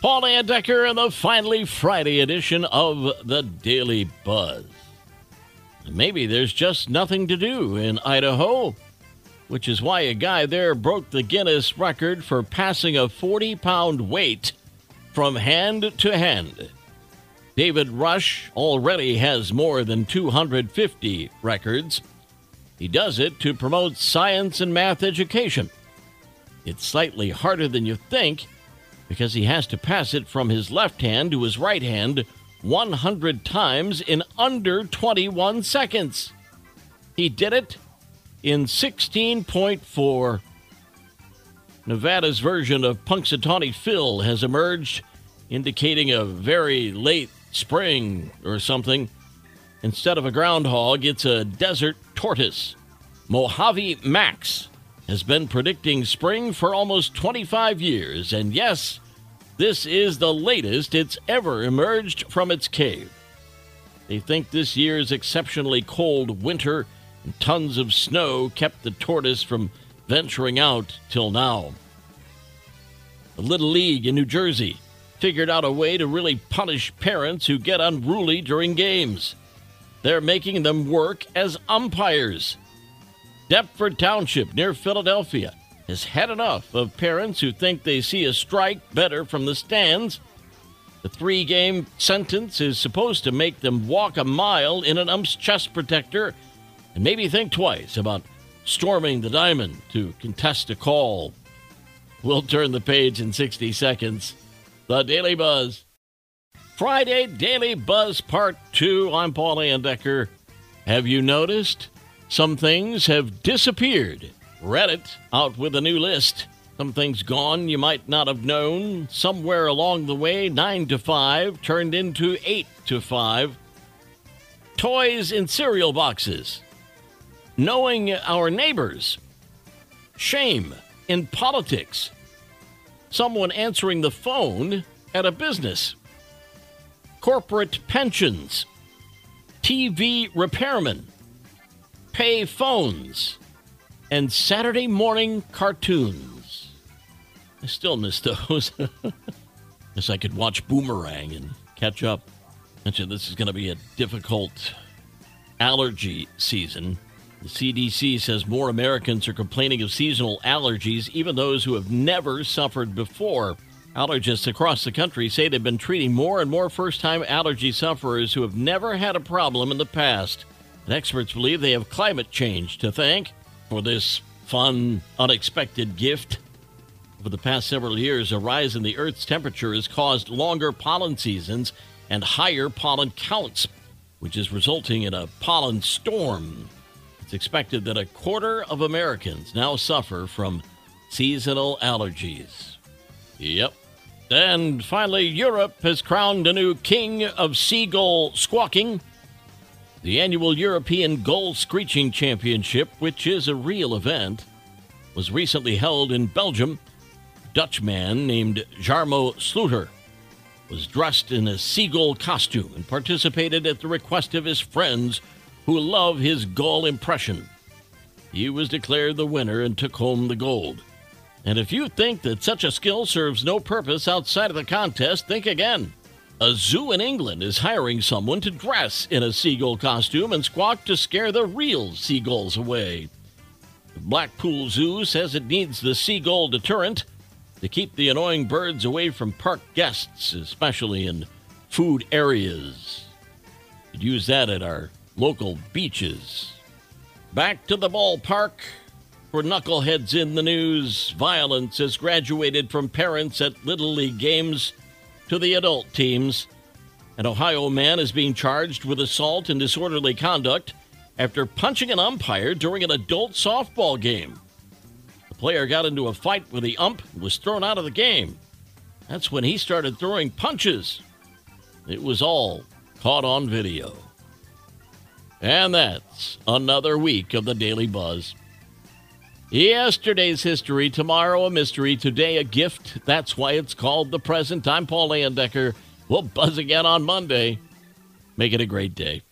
Paul Layendecker in the finally Friday edition of the Daily Buzz. Maybe there's just nothing to do in Idaho, which is why a guy there broke the Guinness record for passing a 40 pound weight from hand to hand. David Rush already has more than 250 records. He does it to promote science and math education. It's slightly harder than you think because he has to pass it from his left hand to his right hand 100 times in under 21 seconds. He did it in 16.4. Nevada's version of Punxsutawney Phil has emerged, indicating a very late spring or something. Instead of a groundhog, it's a desert tortoise. Mojave Max has been predicting spring for almost 25 years, and yes, this is the latest it's ever emerged from its cave. They think this year's exceptionally cold winter and tons of snow kept the tortoise from venturing out till now. The Little League in New Jersey figured out a way to really punish parents who get unruly during games. They're making them work as umpires. Deptford Township near Philadelphia has had enough of parents who think they see a strike better from the stands. The three game sentence is supposed to make them walk a mile in an ump's chest protector and maybe think twice about storming the diamond to contest a call. We'll turn the page in 60 seconds. The Daily Buzz. Friday Daily Buzz Part 2. I'm Paul Layendecker. Have you noticed? Some things have disappeared. Reddit out with a new list. Some things gone you might not have known. Somewhere along the way, 9 to 5 turned into 8 to 5. Toys in cereal boxes. Knowing our neighbors. Shame in politics. Someone answering the phone at a business. Corporate pensions. TV repairmen pay phones, and Saturday morning cartoons. I still miss those. Guess I could watch Boomerang and catch up. Mentioned this is going to be a difficult allergy season. The CDC says more Americans are complaining of seasonal allergies, even those who have never suffered before. Allergists across the country say they've been treating more and more first time allergy sufferers who have never had a problem in the past. And experts believe they have climate change to thank for this fun, unexpected gift. Over the past several years, a rise in the Earth's temperature has caused longer pollen seasons and higher pollen counts, which is resulting in a pollen storm. It's expected that a quarter of Americans now suffer from seasonal allergies. Yep. And finally, Europe has crowned a new king of seagull squawking. The annual European Gull Screeching Championship, which is a real event, was recently held in Belgium. A Dutch man named Jarmo Sluiter was dressed in a seagull costume and participated at the request of his friends who love his gull impression. He was declared the winner and took home the gold. And if you think that such a skill serves no purpose outside of the contest, think again. A zoo in England is hiring someone to dress in a seagull costume and squawk to scare the real seagulls away. The Blackpool Zoo says it needs the seagull deterrent to keep the annoying birds away from park guests, especially in food areas. Could use that at our local beaches. Back to the ballpark. For knuckleheads in the news, violence has graduated from parents at Little League games to the adult teams. An Ohio man is being charged with assault and disorderly conduct after punching an umpire during an adult softball game. The player got into a fight with the ump and was thrown out of the game. That's when he started throwing punches. It was all caught on video. And that's another week of the Daily Buzz. Yesterday's history, tomorrow a mystery, today a gift. That's why it's called the present. I'm Paul Layendecker. We'll buzz again on Monday. Make it a great day.